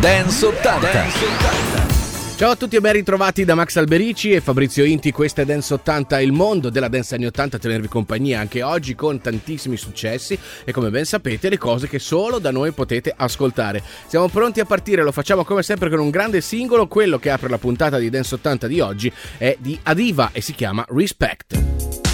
Dance 80. Dance 80. Ciao a tutti e ben ritrovati da Max Alberici e Fabrizio Inti, questa è Dance 80, il mondo della dance anni 80 a tenervi compagnia anche oggi con tantissimi successi e come ben sapete le cose che solo da noi potete ascoltare. Siamo pronti a partire, lo facciamo come sempre con un grande singolo, quello che apre la puntata di Dance 80 di oggi è di Adiva e si chiama Respect.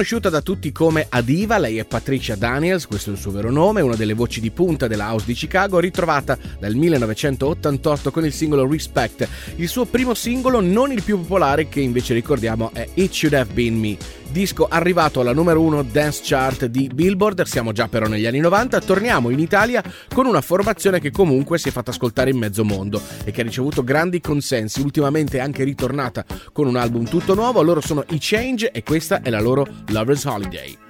Conosciuta da tutti come Adiva, lei è Patricia Daniels, questo è il suo vero nome, una delle voci di punta della house di Chicago, ritrovata dal 1988 con il singolo Respect, il suo primo singolo non il più popolare che invece ricordiamo è It Should Have Been Me disco arrivato alla numero 1 dance chart di Billboard, siamo già però negli anni 90, torniamo in Italia con una formazione che comunque si è fatta ascoltare in mezzo mondo e che ha ricevuto grandi consensi, ultimamente è anche ritornata con un album tutto nuovo, loro sono i Change e questa è la loro Lover's Holiday.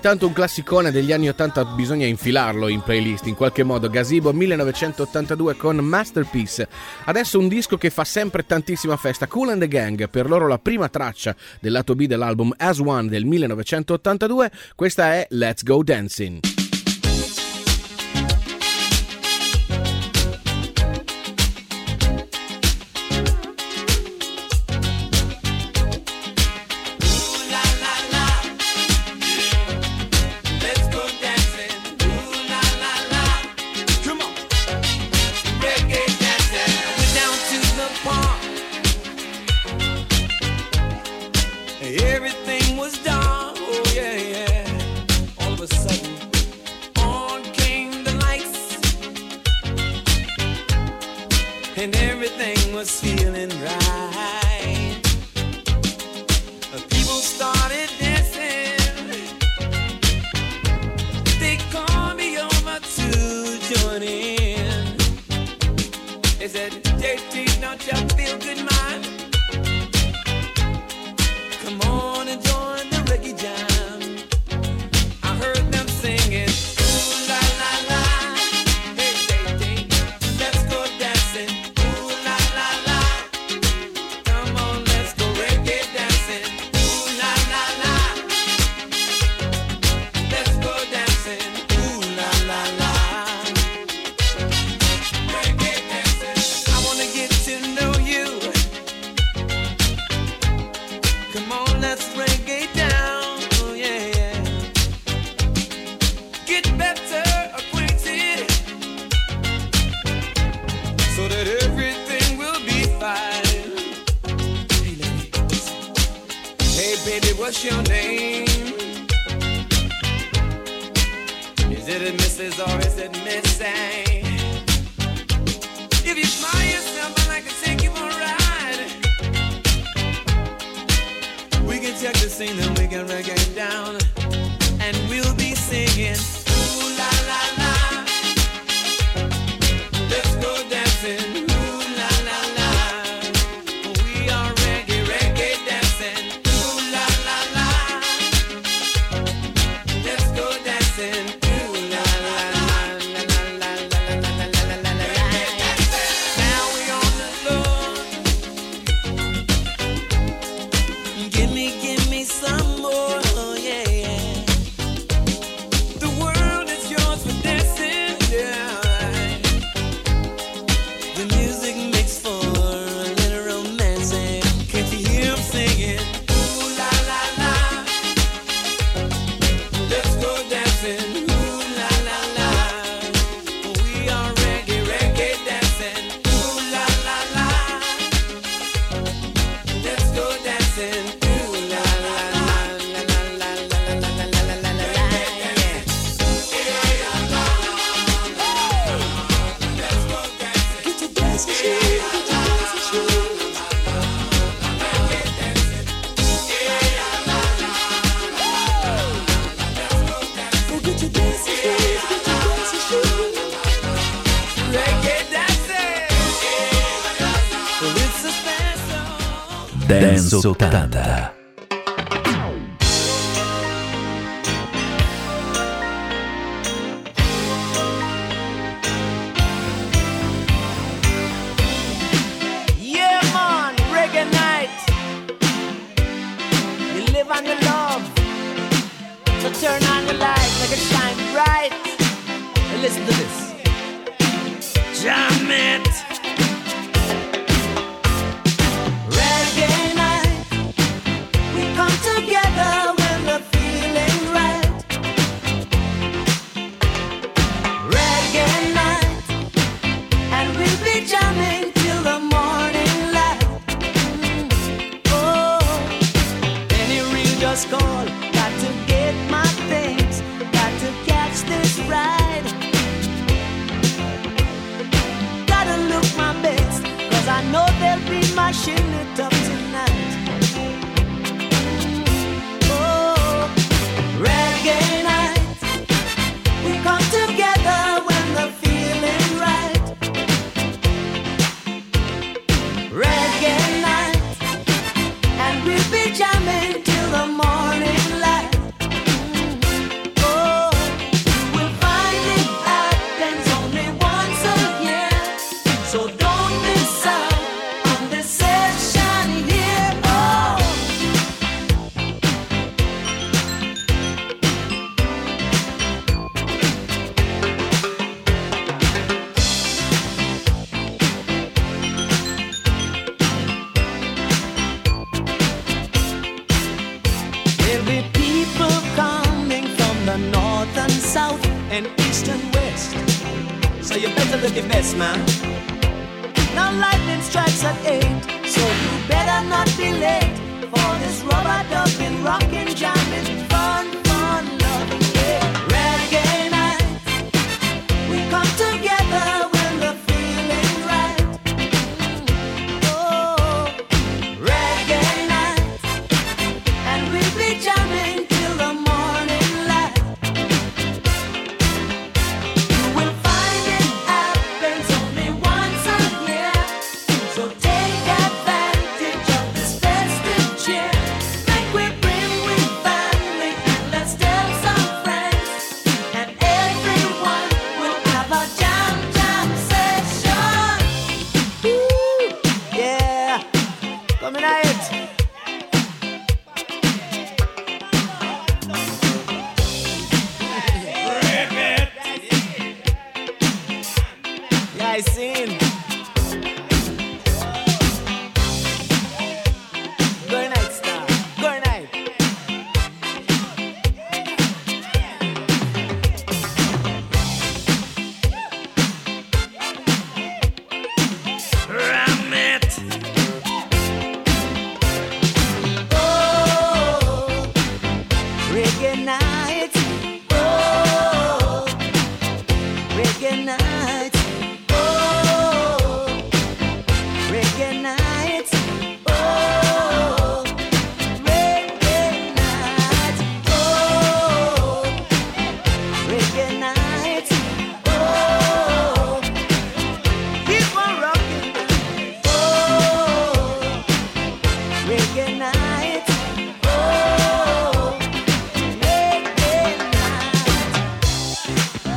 Ogni tanto un classicone degli anni 80 bisogna infilarlo in playlist in qualche modo. Gazebo 1982 con Masterpiece. Adesso un disco che fa sempre tantissima festa. Cool and the Gang, per loro la prima traccia del lato B dell'album As One del 1982. Questa è Let's Go Dancing. everything was dark. Oh, yeah. All of a sudden, on came the lights, and everything was.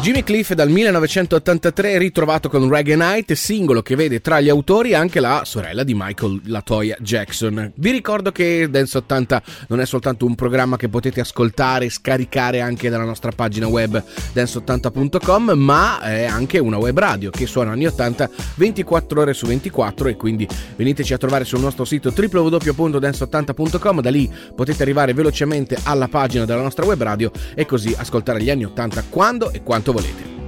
Jimmy Cliff dal 1983 ritrovato con Reggae Night, singolo che vede tra gli autori anche la sorella di Michael Latoya Jackson. Vi ricordo che Dance 80 non è soltanto un programma che potete ascoltare e scaricare anche dalla nostra pagina web dance80.com, ma è anche una web radio che suona anni 80 24 ore su 24 e quindi veniteci a trovare sul nostro sito www.dance80.com, da lì potete arrivare velocemente alla pagina della nostra web radio e così ascoltare gli anni 80 quando e quanto Cabolete.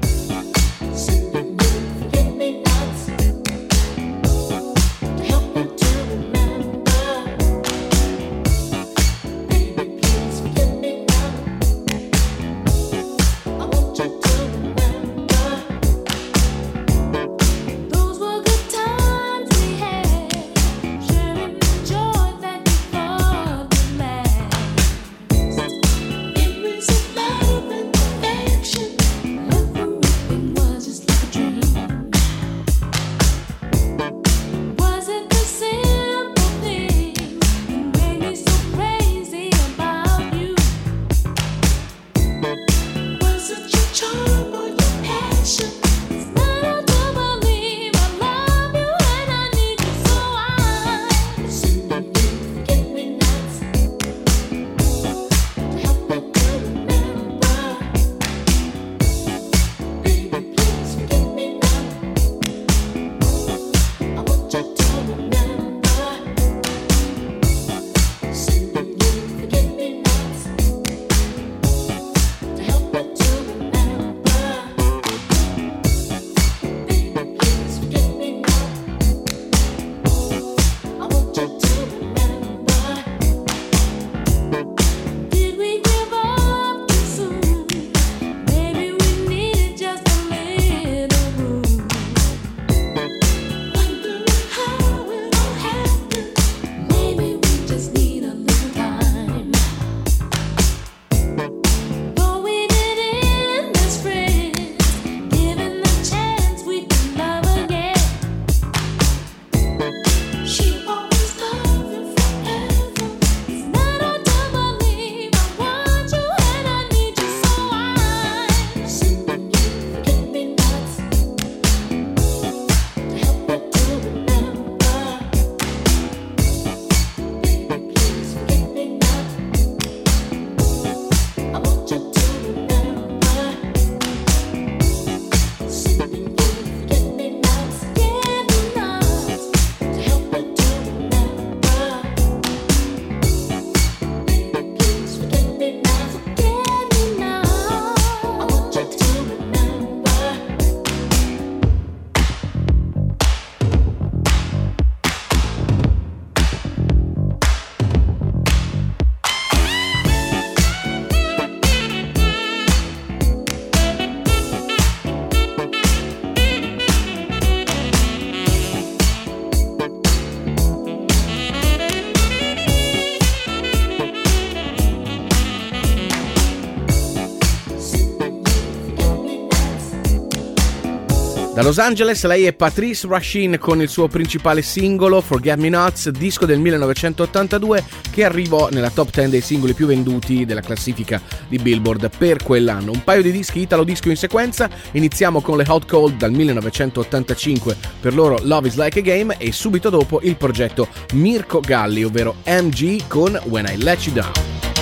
Da Los Angeles lei è Patrice Rushin con il suo principale singolo Forget Me Nots, disco del 1982 che arrivò nella top 10 dei singoli più venduti della classifica di Billboard per quell'anno. Un paio di dischi italo disco in sequenza, iniziamo con le Hot Cold dal 1985 per loro Love is Like a Game e subito dopo il progetto Mirko Galli, ovvero MG con When I Let You Down.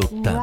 Sotana.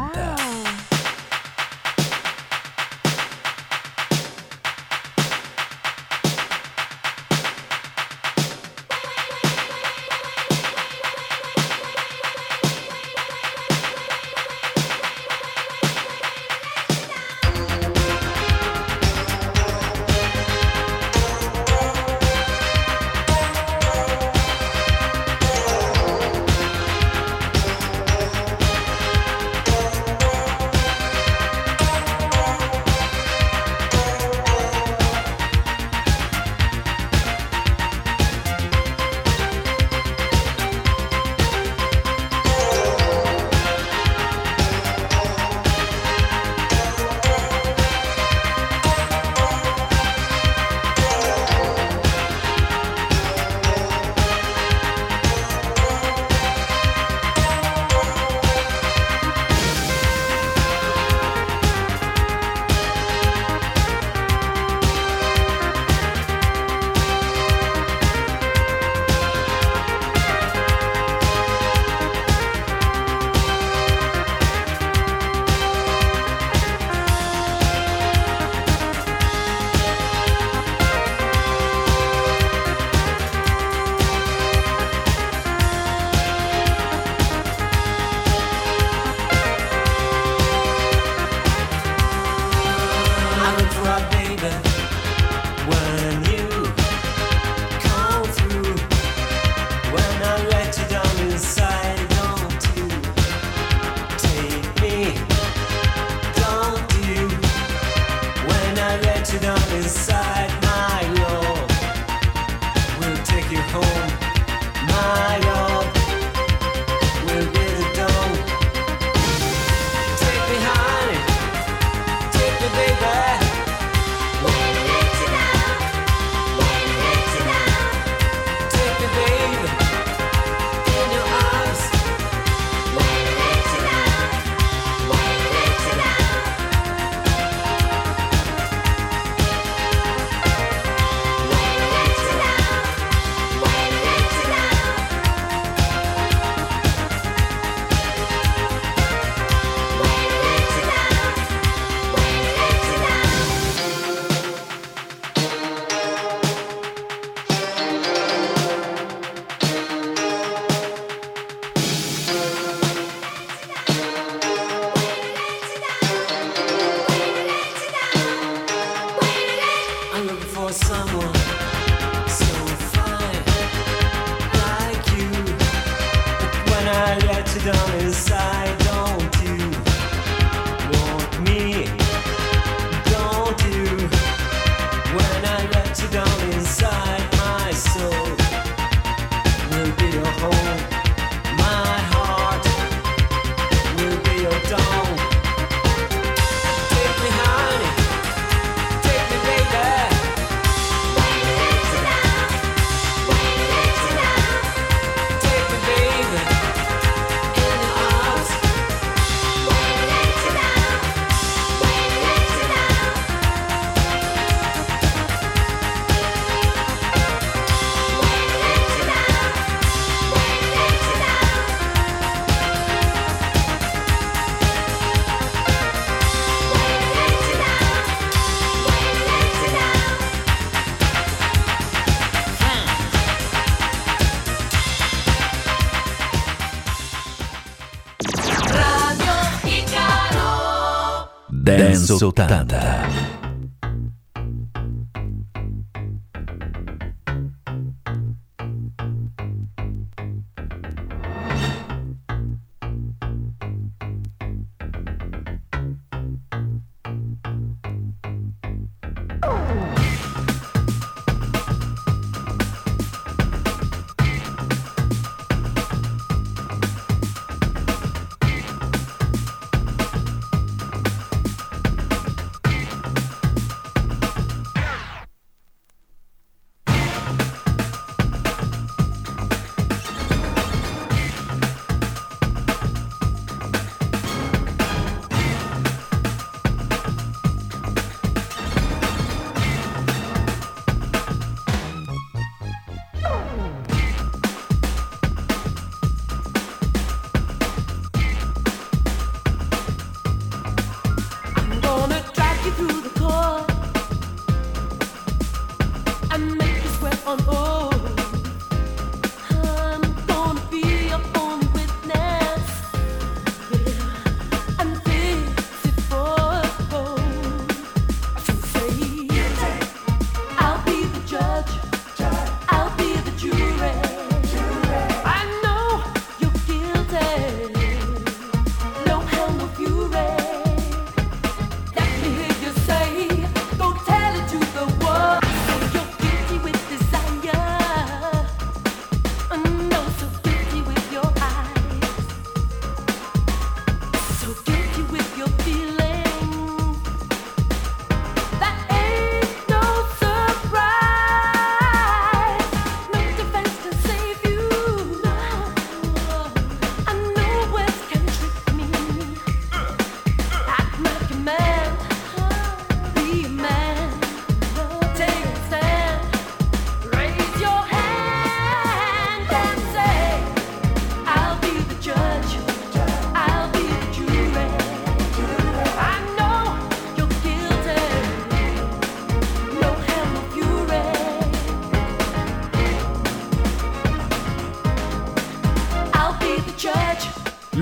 Sotanda.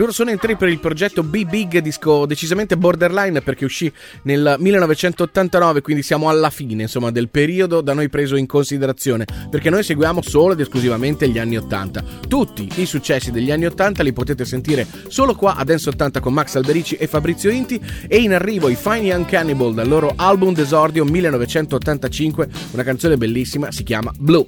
Loro sono in tre per il progetto Be Big, disco decisamente borderline perché uscì nel 1989, quindi siamo alla fine insomma, del periodo da noi preso in considerazione, perché noi seguiamo solo ed esclusivamente gli anni 80. Tutti i successi degli anni 80 li potete sentire solo qua a Dance 80 con Max Alberici e Fabrizio Inti e in arrivo i Fine Young Cannibal dal loro album d'esordio 1985, una canzone bellissima, si chiama Blue.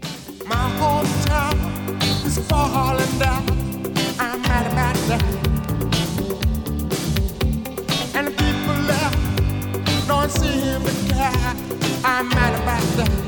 I'm mad about the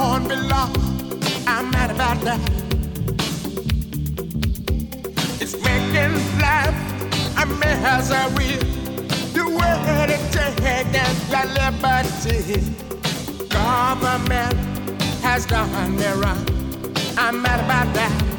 horn belong. I'm mad about that. It's making life a misery. The world is taking the liberty. Government has done me wrong. I'm mad about that.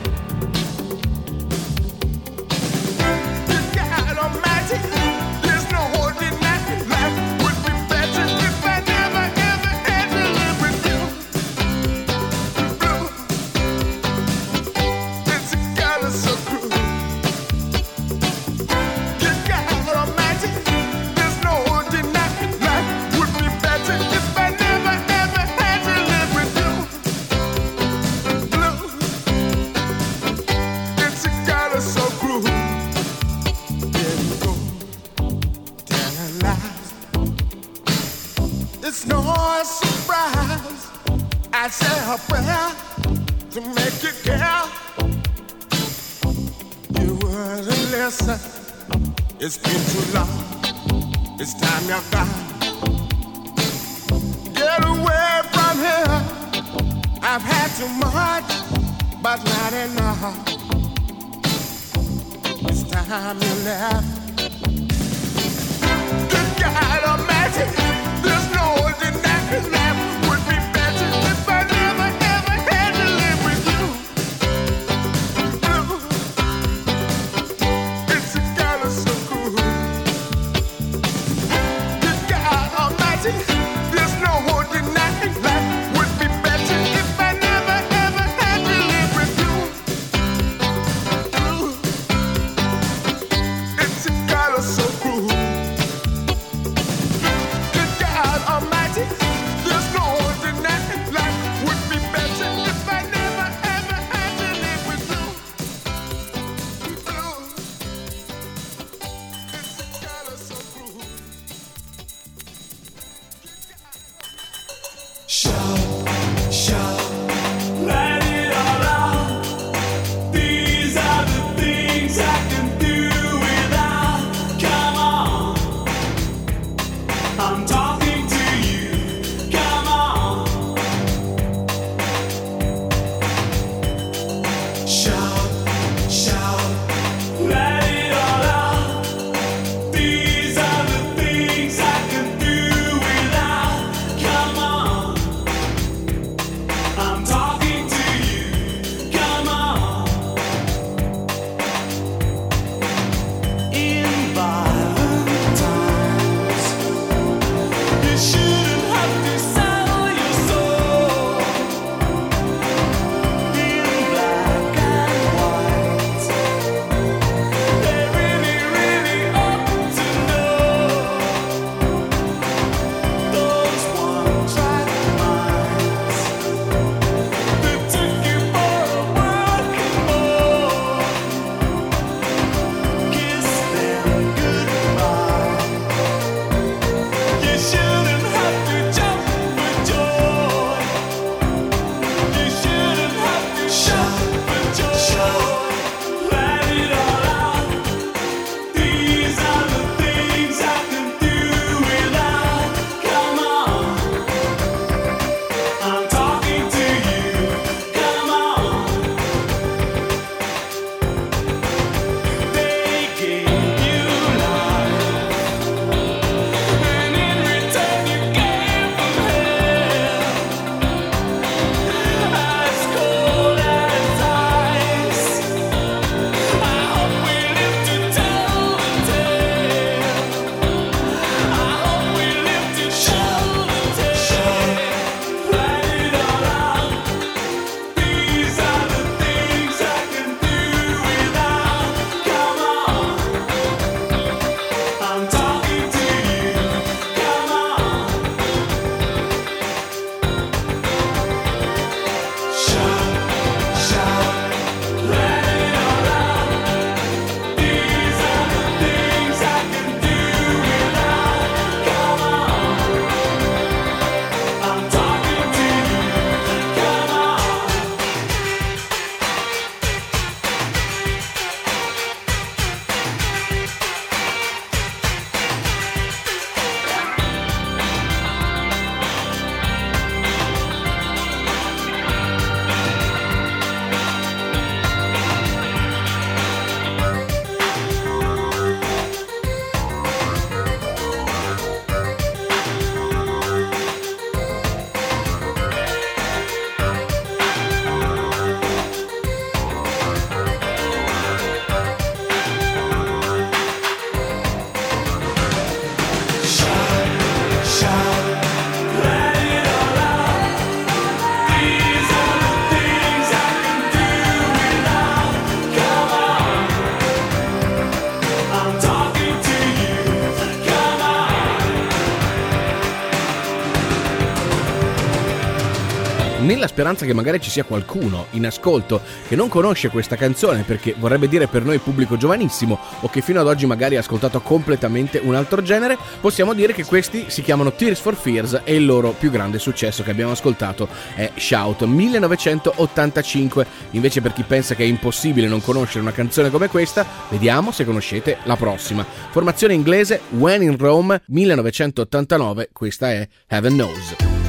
Nella speranza che magari ci sia qualcuno in ascolto che non conosce questa canzone perché vorrebbe dire per noi pubblico giovanissimo o che fino ad oggi magari ha ascoltato completamente un altro genere, possiamo dire che questi si chiamano Tears for Fears e il loro più grande successo che abbiamo ascoltato è Shout 1985. Invece per chi pensa che è impossibile non conoscere una canzone come questa, vediamo se conoscete la prossima. Formazione inglese When in Rome 1989, questa è Heaven Knows.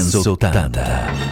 Dance 80.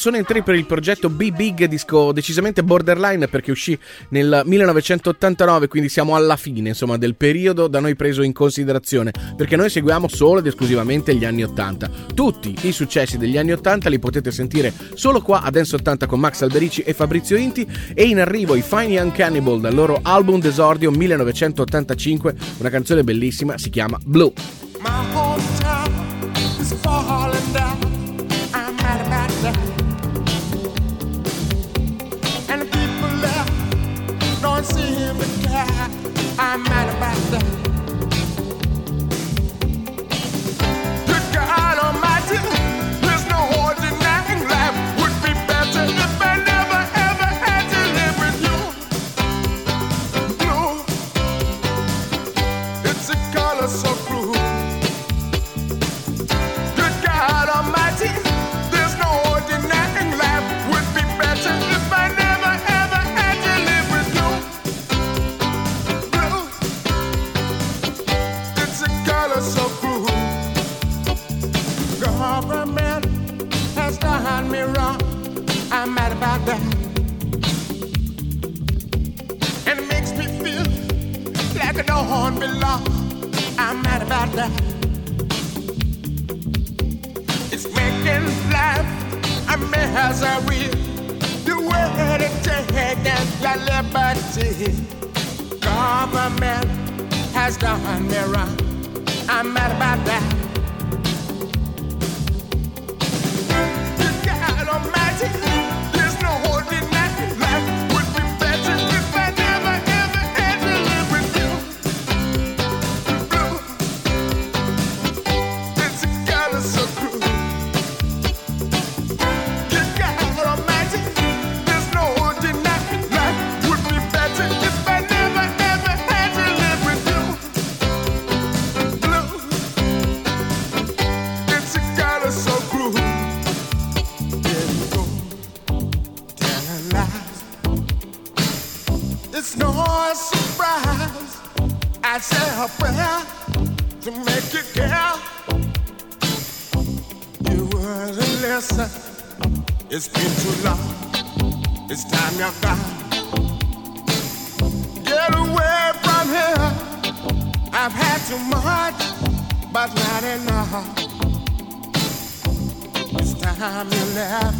Sono entrati per il progetto Be Big, disco decisamente borderline perché uscì nel 1989, quindi siamo alla fine, insomma, del periodo da noi preso in considerazione, perché noi seguiamo solo ed esclusivamente gli anni 80. Tutti i successi degli anni 80 li potete sentire solo qua a Dance 80 con Max Alberici e Fabrizio Inti e in arrivo i Fine Young Cannibal dal loro album d'esordio 1985, una canzone bellissima, si chiama Blue. I'm mad about that. I'm mad about that. And it makes me feel like I don't belong. I'm mad about that. It's making life a misery. The to take your liberty. Government has done me wrong. I'm mad about that. Get away from here. I've had too much, but not enough. It's time you left.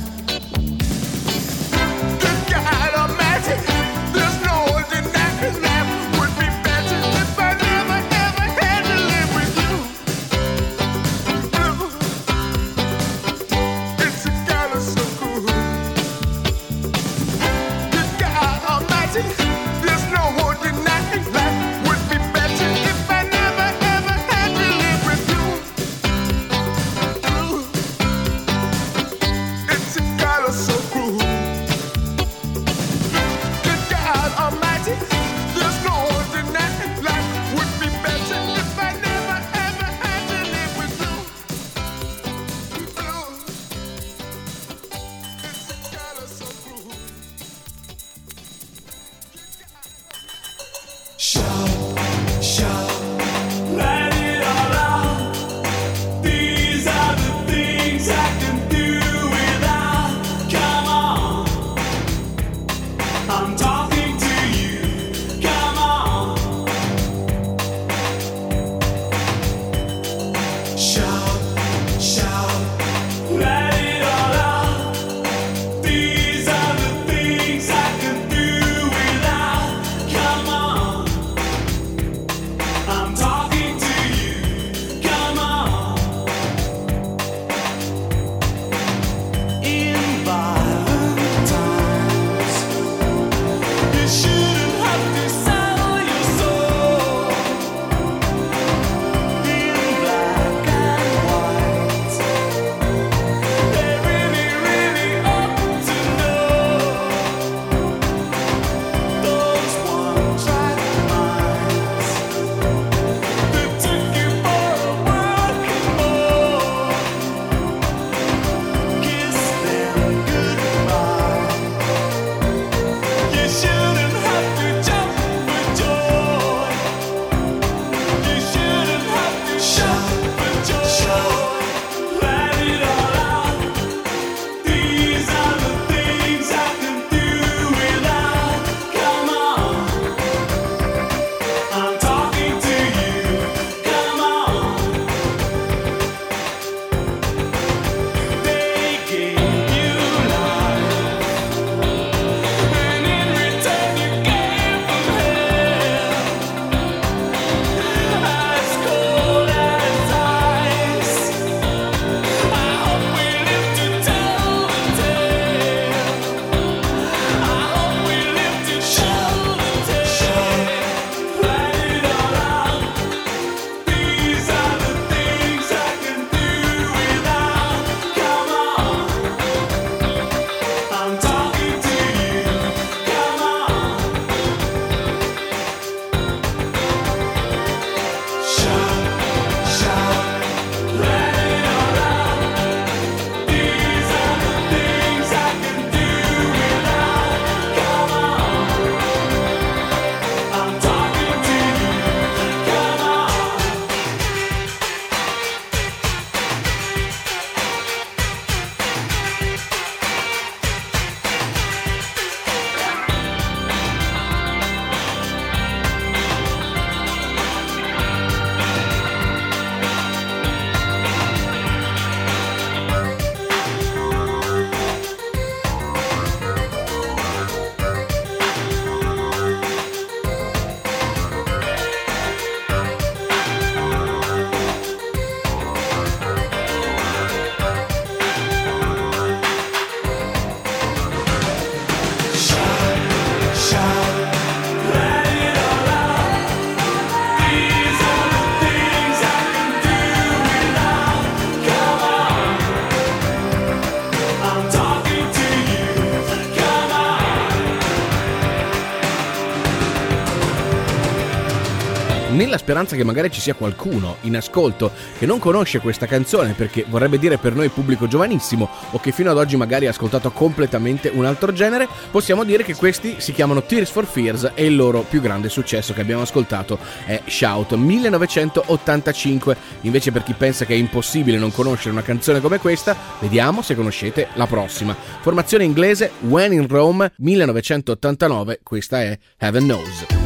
Speranza che magari ci sia qualcuno in ascolto che non conosce questa canzone perché vorrebbe dire per noi pubblico giovanissimo o che fino ad oggi magari ha ascoltato completamente un altro genere, possiamo dire che questi si chiamano Tears for Fears e il loro più grande successo che abbiamo ascoltato è Shout 1985. Invece per chi pensa che è impossibile non conoscere una canzone come questa, vediamo se conoscete la prossima. Formazione inglese When in Rome 1989, questa è Heaven Knows.